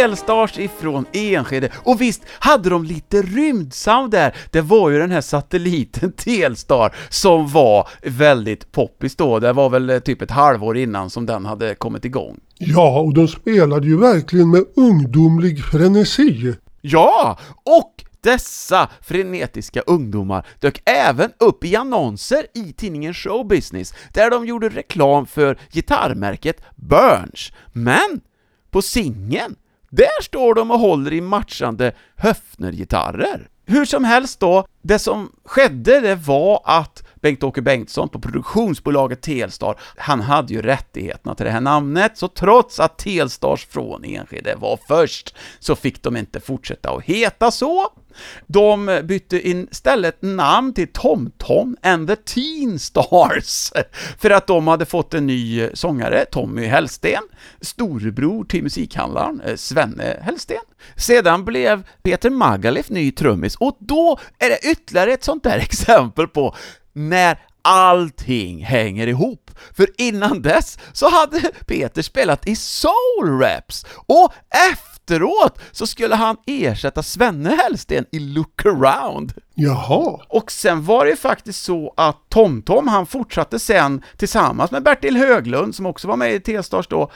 Speaker 3: Ju Telstars ifrån Enskede, och visst hade de lite rymdsound där, det var ju den här satelliten Telstar som var väldigt poppis då, det var väl eh, typ ett halvår innan som den hade kommit igång.
Speaker 2: Ja, och de spelade ju verkligen med ungdomlig frenesi.
Speaker 3: Ja, och dessa frenetiska ungdomar dök även upp i annonser i tidningen Show Business, där de gjorde reklam för gitarrmärket Burns. Men på singeln, där står de och håller i matchande Höfnergitarrer! Hur som helst då, det som skedde det var att Bengt-Åke Bengtsson på produktionsbolaget Telstar, han hade ju rättigheterna till det här namnet, så trots att Telstars från Enskede var först, så fick de inte fortsätta att heta så. De bytte istället namn till TomTom and the Teen Stars, för att de hade fått en ny eh, sångare, Tommy Hellsten, storebror till musikhandlaren eh, Svenne Hellsten. Sedan blev Peter Magalef ny trummis, och då är det ytterligare ett sånt där exempel på när allting hänger ihop. För innan dess så hade Peter spelat i Soul raps och efteråt så skulle han ersätta Svenne Hellsten i Look Around.
Speaker 2: Jaha,
Speaker 3: Och sen var det ju faktiskt så att TomTom, han fortsatte sen tillsammans med Bertil Höglund, som också var med i T-Stars då,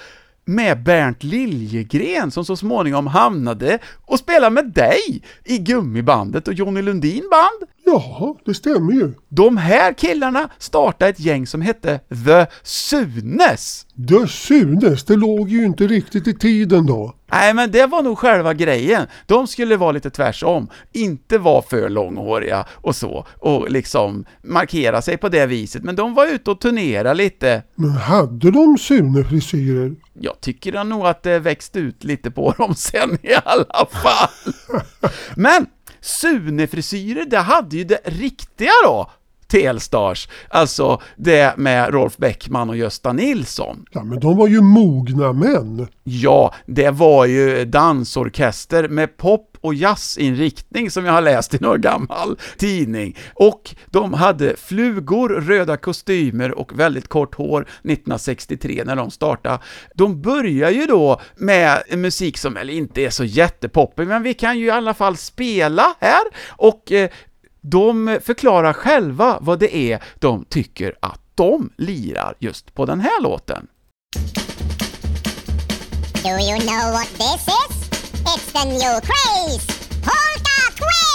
Speaker 3: med Bernt Liljegren som så småningom hamnade och spelade med dig i Gummibandet och Johnny Lundin band.
Speaker 2: ja, det stämmer ju.
Speaker 3: De här killarna startade ett gäng som hette The Sunes.
Speaker 2: Det synes, det låg ju inte riktigt i tiden då.
Speaker 3: Nej, men det var nog själva grejen. De skulle vara lite tvärsom, inte vara för långhåriga och så, och liksom markera sig på det viset, men de var ute och turnerade lite.
Speaker 2: Men hade de Sune-frisyrer?
Speaker 3: Jag tycker nog att det växte ut lite på dem sen i alla fall. Men Sune-frisyrer, det hade ju det riktiga då, Telstars, alltså det med Rolf Bäckman och Gösta Nilsson.
Speaker 2: Ja, men de var ju mogna män.
Speaker 3: Ja, det var ju dansorkester med pop och jazzinriktning som jag har läst i någon gammal tidning. Och de hade flugor, röda kostymer och väldigt kort hår 1963 när de startade. De börjar ju då med musik som väl inte är så jättepoppig, men vi kan ju i alla fall spela här och eh, de förklarar själva vad det är de tycker att de lirar just på den här låten.
Speaker 10: Do you know what this is? It's the new craze! Polka Twist!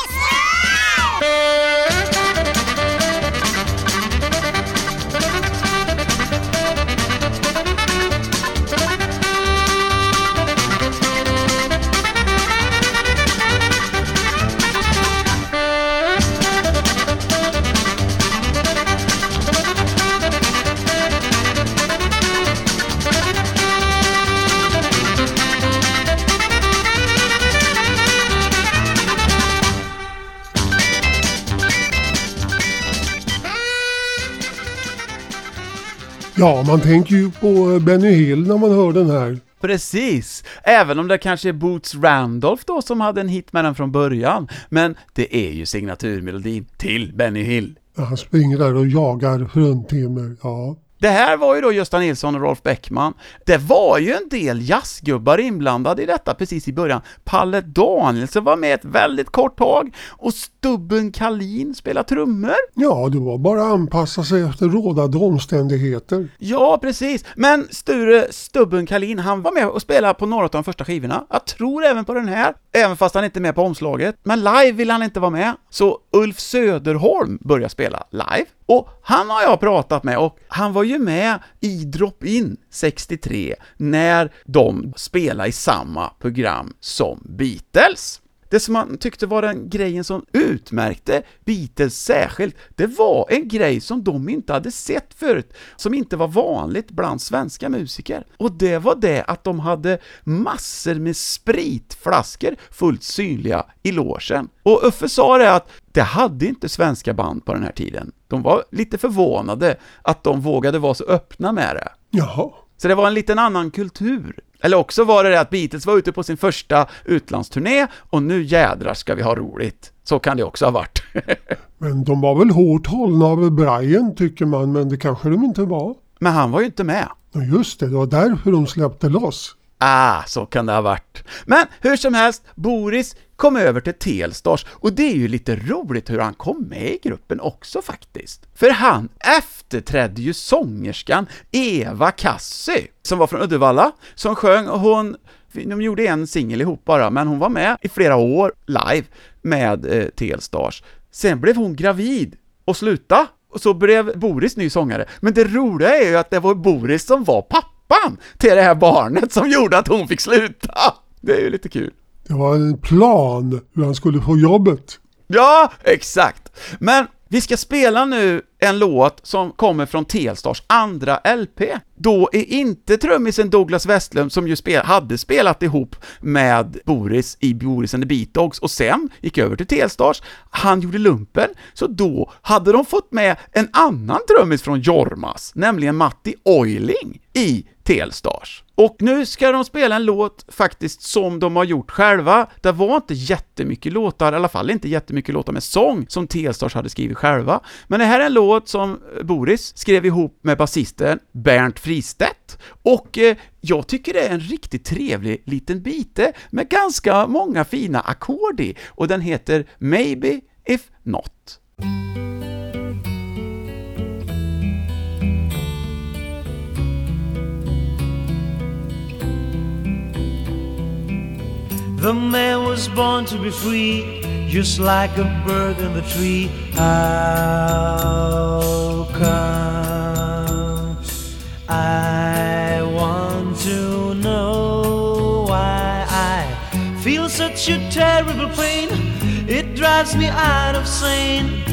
Speaker 2: Ja, man tänker ju på Benny Hill när man hör den här.
Speaker 3: Precis! Även om det kanske är Boots Randolph då som hade en hit med den från början. Men det är ju signaturmelodin till Benny Hill.
Speaker 2: Han springer där och jagar fruntimmer. Ja.
Speaker 3: Det här var ju då Gösta Nilsson och Rolf Bäckman. Det var ju en del jazzgubbar inblandade i detta precis i början. Palle Danielsson var med ett väldigt kort tag och Stubben Kalin spelade trummor.
Speaker 2: ja, det var bara att anpassa sig efter rådande omständigheter.
Speaker 3: Ja, precis. Men Sture Stubben Kalin, han var med och spelade på några av de första skivorna. Jag tror även på den här, även fast han inte är med på omslaget. Men live vill han inte vara med. Så Ulf Söderholm börjar spela live. Och han har jag pratat med och han var ju med i Drop-In 63 när de spelade i samma program som Beatles. Det som man tyckte var den grejen som utmärkte Beatles särskilt, det var en grej som de inte hade sett förut, som inte var vanligt bland svenska musiker. Och det var det att de hade massor med spritflaskor fullt synliga i logen. Och Uffe sa det att det hade inte svenska band på den här tiden. De var lite förvånade att de vågade vara så öppna med det.
Speaker 2: Jaha.
Speaker 3: Så det var en liten annan kultur. Eller också var det det att Beatles var ute på sin första utlandsturné och nu jädrar ska vi ha roligt. Så kan det också ha varit.
Speaker 2: Men de var väl hårt hållna av Brian tycker man, men det kanske de inte var.
Speaker 3: Men han var ju inte med.
Speaker 2: Ja, just det, det var därför de släppte loss.
Speaker 3: Ah, så kan det ha varit. Men hur som helst, Boris kom över till Telstars och det är ju lite roligt hur han kom med i gruppen också faktiskt. För han efterträdde ju sångerskan Eva Kassi, som var från Uddevalla, som sjöng och hon de gjorde en singel ihop bara, men hon var med i flera år live med eh, Telstars. Sen blev hon gravid och slutade, och så blev Boris ny sångare. Men det roliga är ju att det var Boris som var pappa pappan till det här barnet som gjorde att hon fick sluta. Det är ju lite kul.
Speaker 2: Det var en plan hur han skulle få jobbet.
Speaker 3: Ja, exakt! Men vi ska spela nu en låt som kommer från Telstars andra LP. Då är inte trummisen Douglas Westlund, som ju spel hade spelat ihop med Boris i Boris and the Beat Dogs och sen gick över till Telstars, han gjorde lumpen, så då hade de fått med en annan trummis från Jormas, nämligen Matti Oiling i Telstars. Och nu ska de spela en låt faktiskt som de har gjort själva. Det var inte jättemycket låtar, i alla fall inte jättemycket låtar med sång som Telstars hade skrivit själva. Men det här är en låt som Boris skrev ihop med basisten Bernt Fristedt. Och eh, jag tycker det är en riktigt trevlig liten bite eh, med ganska många fina ackord i. Och den heter Maybe If Not.
Speaker 8: The man was born to be free, just like a bird in the tree. How come? I want to know why I feel such a terrible pain. It drives me out of sane.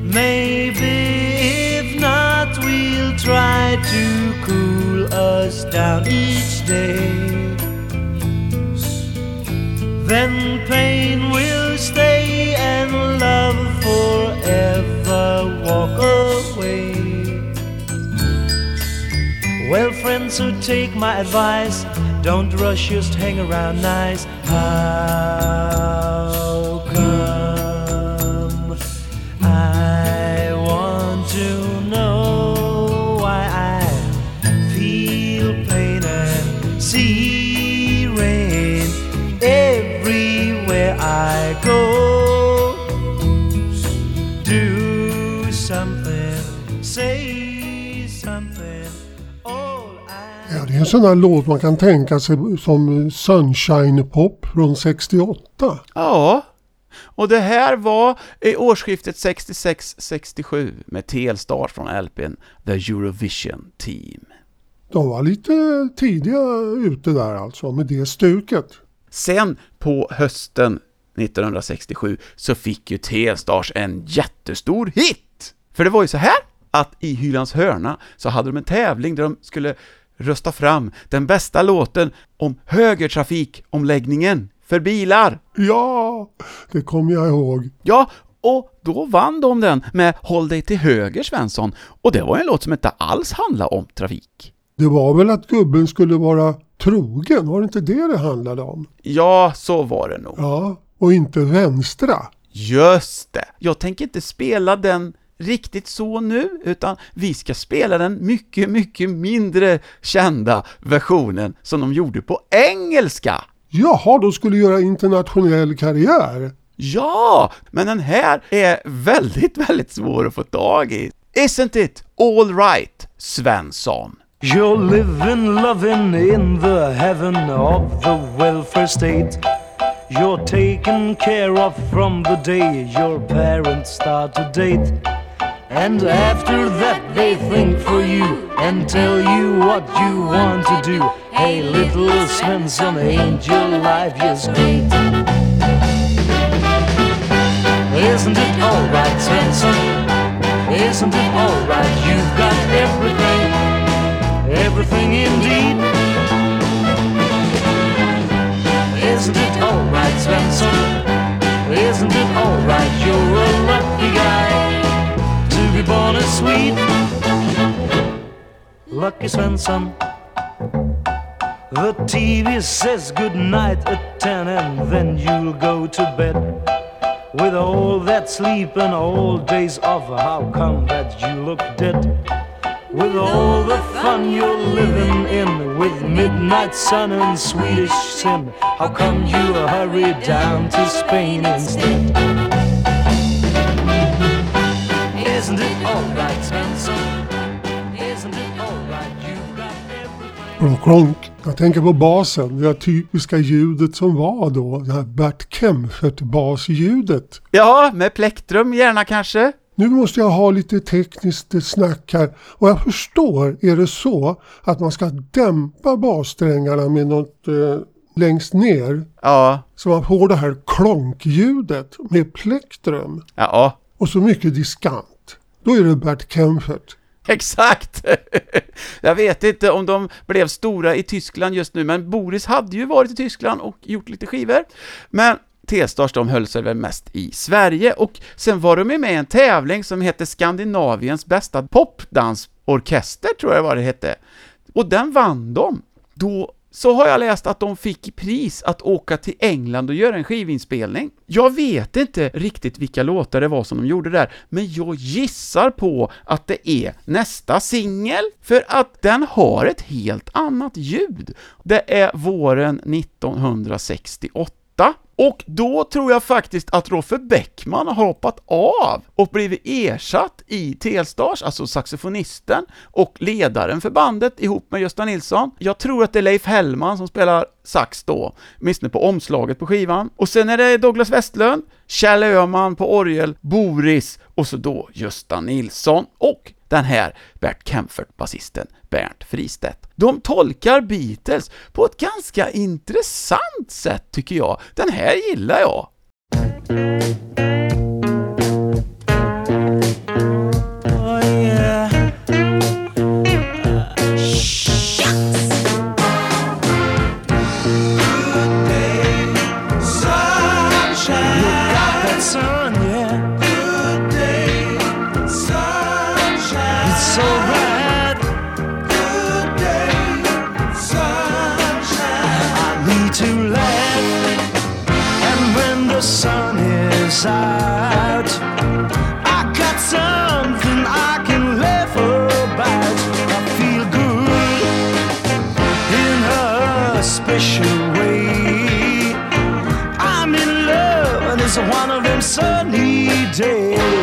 Speaker 8: Maybe if not, we'll try to cool us down each day then pain will stay and love forever walk away. Well, friends, who take my advice. Don't rush, just hang around nice. How I go? Do something, say something.
Speaker 2: Ja, det är en sån här låt man kan tänka sig som Sunshine Pop från 68.
Speaker 3: Ja, och det här var i årsskiftet 66-67 med Telstar från LPn The Eurovision Team.
Speaker 2: De var lite tidiga ute där alltså med det stuket.
Speaker 3: Sen på hösten 1967 så fick ju T-Stars en jättestor hit! För det var ju så här att i Hylands hörna så hade de en tävling där de skulle rösta fram den bästa låten om högertrafikomläggningen för bilar.
Speaker 2: Ja, det kommer jag ihåg.
Speaker 3: Ja, och då vann de den med Håll dig till höger Svensson, och det var en låt som inte alls handlade om trafik.
Speaker 2: Det var väl att gubben skulle vara trogen, var det inte det det handlade om?
Speaker 3: Ja, så var det nog.
Speaker 2: Ja, och inte vänstra.
Speaker 3: Just det! Jag tänker inte spela den riktigt så nu, utan vi ska spela den mycket, mycket mindre kända versionen som de gjorde på engelska.
Speaker 2: Jaha, de skulle göra internationell karriär.
Speaker 3: Ja, men den här är väldigt, väldigt svår att få tag i. Isn't it all right, Svensson?
Speaker 8: You're living, loving in the heaven of the welfare state. You're taken care of from the day your parents start to date. And after that, they think for you and tell you what you want to do. Hey, little Svensson, ain't your life just great? Isn't it alright, Svensson? Isn't it alright? You've got everything, everything indeed. Isn't it alright, Lucky Svensson. The TV says goodnight at 10 and then you'll go to bed. With all that sleep and all days off, how come that you look dead? With all the fun you're living in, with midnight sun and Swedish sin, how come you hurry down to Spain instead? Isn't it alright, Svensson?
Speaker 2: Klonk, klonk. Jag tänker på basen, det typiska ljudet som var då. Det här Bert Kempfert-basljudet.
Speaker 3: Ja, med plektrum gärna kanske?
Speaker 2: Nu måste jag ha lite tekniskt snack här. Och jag förstår, är det så att man ska dämpa bassträngarna med något eh, längst ner?
Speaker 3: Ja,
Speaker 2: Så man får det här klonkljudet med plektrum.
Speaker 3: ja,
Speaker 2: Och så mycket diskant. Då är det Bert Kempfert.
Speaker 3: exakt! Jag vet inte om de blev stora i Tyskland just nu, men Boris hade ju varit i Tyskland och gjort lite skivor. Men T-Stars de höll sig väl mest i Sverige och sen var de ju med i en tävling som hette Skandinaviens bästa popdansorkester, tror jag vad det hette. Och den vann de. Då så har jag läst att de fick i pris att åka till England och göra en skivinspelning. Jag vet inte riktigt vilka låtar det var som de gjorde där, men jag gissar på att det är nästa singel, för att den har ett helt annat ljud. Det är våren 1968. Och då tror jag faktiskt att Roffe Bäckman har hoppat av och blivit ersatt i Telstars, alltså saxofonisten och ledaren för bandet ihop med Gösta Nilsson. Jag tror att det är Leif Hellman som spelar sax då, åtminstone på omslaget på skivan. Och sen är det Douglas Westlund, Kjell Öhman på orgel, Boris och så då Gösta Nilsson och den här Bert Kempfert-basisten Bernt Fristedt. De tolkar Beatles på ett ganska intressant sätt tycker jag. Den här gillar jag.
Speaker 8: day.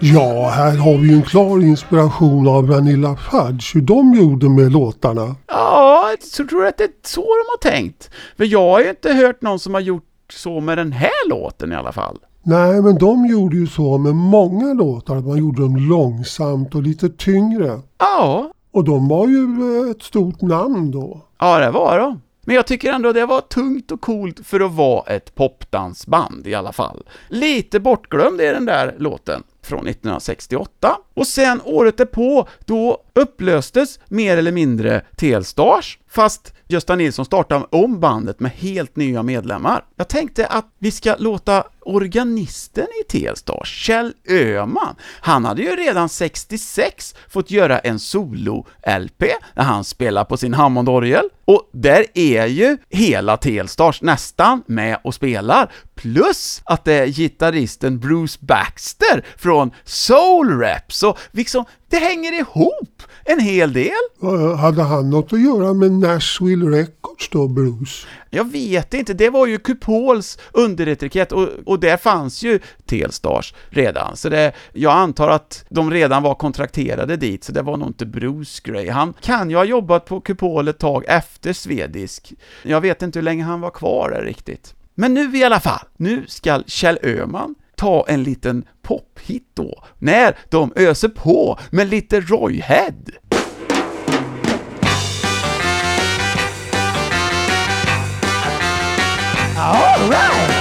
Speaker 2: Ja, här har vi ju en klar inspiration av Vanilla Fudge, hur de gjorde med låtarna.
Speaker 3: Ja, jag tror att det är så de har tänkt. För jag har ju inte hört någon som har gjort så med den här låten i alla fall.
Speaker 2: Nej, men de gjorde ju så med många låtar, att man gjorde dem långsamt och lite tyngre.
Speaker 3: Ja,
Speaker 2: Och de var ju eh, ett stort namn då.
Speaker 3: ja det var de. Men jag tycker ändå det var tungt och coolt för att vara ett popdansband i alla fall. Lite bortglömd är den där låten från 1968. Och sen året därpå, då upplöstes mer eller mindre Telstars, fast Gösta Nilsson startade om bandet med helt nya medlemmar. Jag tänkte att vi ska låta organisten i Telstars, Kjell Öhman, han hade ju redan 66 fått göra en solo-LP när han spelar på sin Hammondorgel. Och där är ju hela Telstars nästan med och spelar, plus att det är gitarristen Bruce Baxter från Soul Rap, så liksom, det hänger ihop en hel del.
Speaker 2: Hade han något att göra med Nashville Records då, Bruce?
Speaker 3: Jag vet inte, det var ju Kupols underetikett och, och där fanns ju Telstars redan, så det, jag antar att de redan var kontrakterade dit, så det var nog inte Bruce Gray. Han kan ju ha jobbat på Kupol ett tag efter Svedisk. Jag vet inte hur länge han var kvar där riktigt. Men nu i alla fall, nu ska Kjell Öhman ta en liten pophit då, när de öser på med lite Roy Head.
Speaker 8: All right.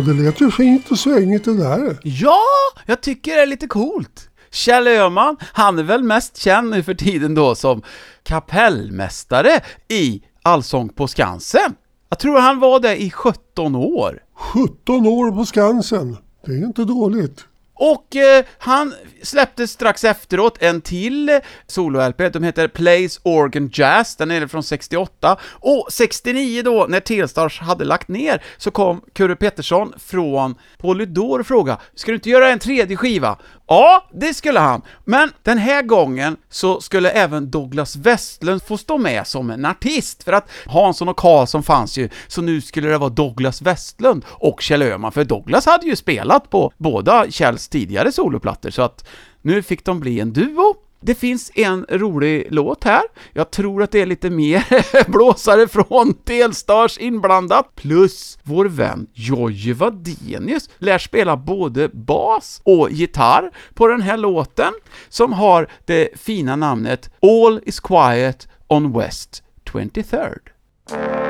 Speaker 2: Ja, det lät ju fint och svängigt det där.
Speaker 3: Ja, jag tycker det är lite coolt. Kjell Öhman, han är väl mest känd nu för tiden då som kapellmästare i Allsång på Skansen. Jag tror han var det i 17 år.
Speaker 2: 17 år på Skansen. Det är inte dåligt.
Speaker 3: Och eh, han släppte strax efteråt en till solo-LP, de heter Plays Organ Jazz, den är från 68. Och 69 då, när Telstars hade lagt ner, så kom Kurre Pettersson från Polydor och frågade ”Ska du inte göra en tredje skiva?” Ja, det skulle han. Men den här gången så skulle även Douglas Westlund få stå med som en artist, för att Hansson och Karlsson fanns ju, så nu skulle det vara Douglas Westlund och Kjell Öhman, för Douglas hade ju spelat på båda Kjells tidigare soloplattor, så att nu fick de bli en duo. Det finns en rolig låt här. Jag tror att det är lite mer blåsare från Delstars inblandat. Plus vår vän Jojje Wadenius lär spela både bas och gitarr på den här låten, som har det fina namnet All is quiet on West 23rd.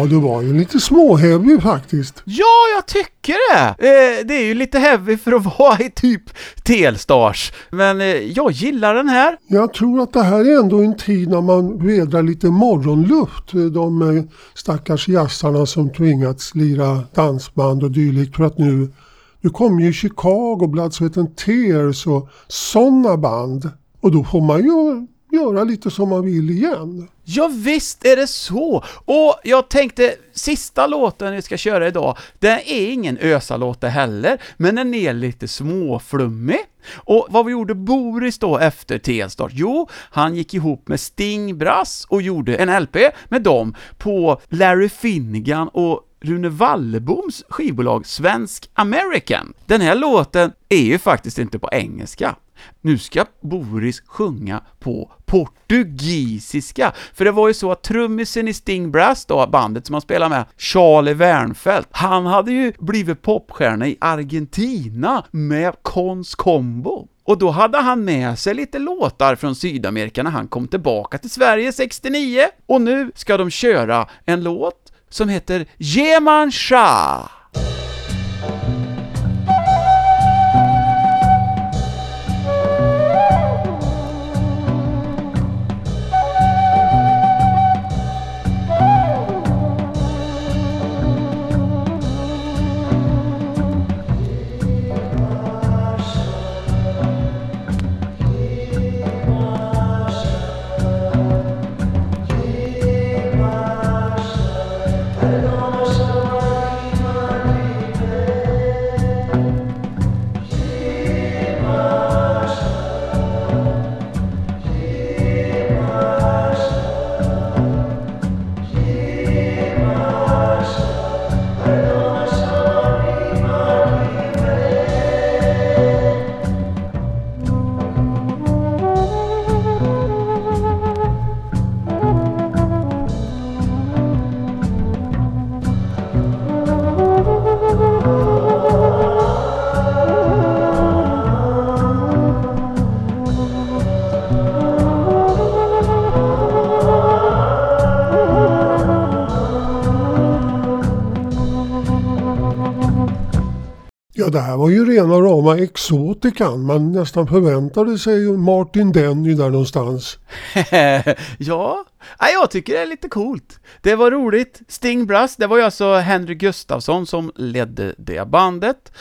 Speaker 2: Ja, det var ju lite småheavy faktiskt.
Speaker 3: Ja, jag tycker det! Eh, det är ju lite heavy för att vara i typ Telstars, men eh, jag gillar den här.
Speaker 2: Jag tror att det här är ändå en tid när man vädrar lite morgonluft. De eh, stackars jazzarna som tvingats lira dansband och dylikt för att nu, nu kommer ju Chicago, Blood, Sweat and Tears och sådana band. Och då får man ju göra lite som man vill igen.
Speaker 3: Ja, visst är det så! Och jag tänkte, sista låten vi ska köra idag, den är ingen ösa-låt det heller, men den är lite småflummig. Och vad gjorde Boris då efter T-start? Jo, han gick ihop med Sting Brass och gjorde en LP med dem på Larry Finnegan och Rune Walleboms skivbolag Svensk American. Den här låten är ju faktiskt inte på engelska. Nu ska Boris sjunga på portugisiska, för det var ju så att trummisen i Sting Brass då, bandet som han spelade med, Charlie Wernfeldt, han hade ju blivit popstjärna i Argentina med Cons Combo. Och då hade han med sig lite låtar från Sydamerika när han kom tillbaka till Sverige 69, och nu ska de köra en låt som heter Jeman
Speaker 2: Ja, det här var ju rena rama exotikan. Man nästan förväntade sig Martin Denny där någonstans.
Speaker 3: ja, Nej, jag tycker det är lite coolt. Det var roligt. Sting Brass, det var ju alltså Henry Gustafsson som ledde det bandet,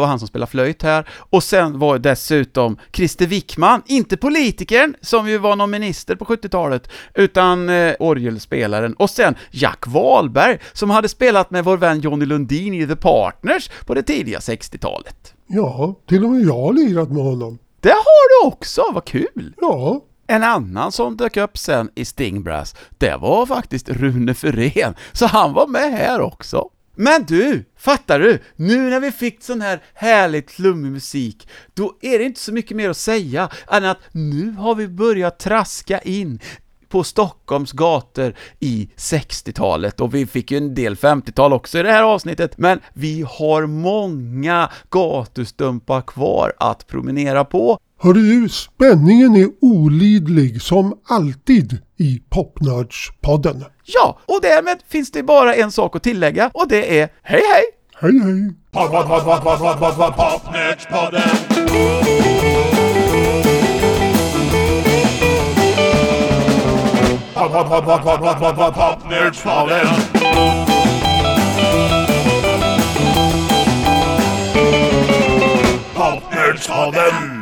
Speaker 3: och han som spelar flöjt här. Och sen var dessutom Christer Wickman, inte politikern, som ju var någon minister på 70-talet, utan eh, orgelspelaren. Och sen Jack Wahlberg, som hade spelat med vår vän Johnny Lundin i The Partners på det tidiga 60-talet.
Speaker 2: Ja, till och med jag har lirat med honom.
Speaker 3: Det har du också, vad kul!
Speaker 2: Ja,
Speaker 3: en annan som dök upp sen i Stingbrass, det var faktiskt Rune Fyrén, så han var med här också. Men du, fattar du? Nu när vi fick sån här härligt flummig musik, då är det inte så mycket mer att säga än att nu har vi börjat traska in på Stockholms gator i 60-talet och vi fick ju en del 50-tal också i det här avsnittet, men vi har många gatustumpar kvar att promenera på
Speaker 2: hörru du, spänningen är olidlig som alltid i Popnördspodden.
Speaker 3: Ja, och därmed finns det bara en sak att tillägga och det är hej hej!
Speaker 2: Hej hej!
Speaker 1: Pod, pod, pod, pod, pod, pod, pod, pod, Popnördspodden. Pod, pod, pod, pod, pod, pod, pod, pod, Popnördspodden. Popnördspodden.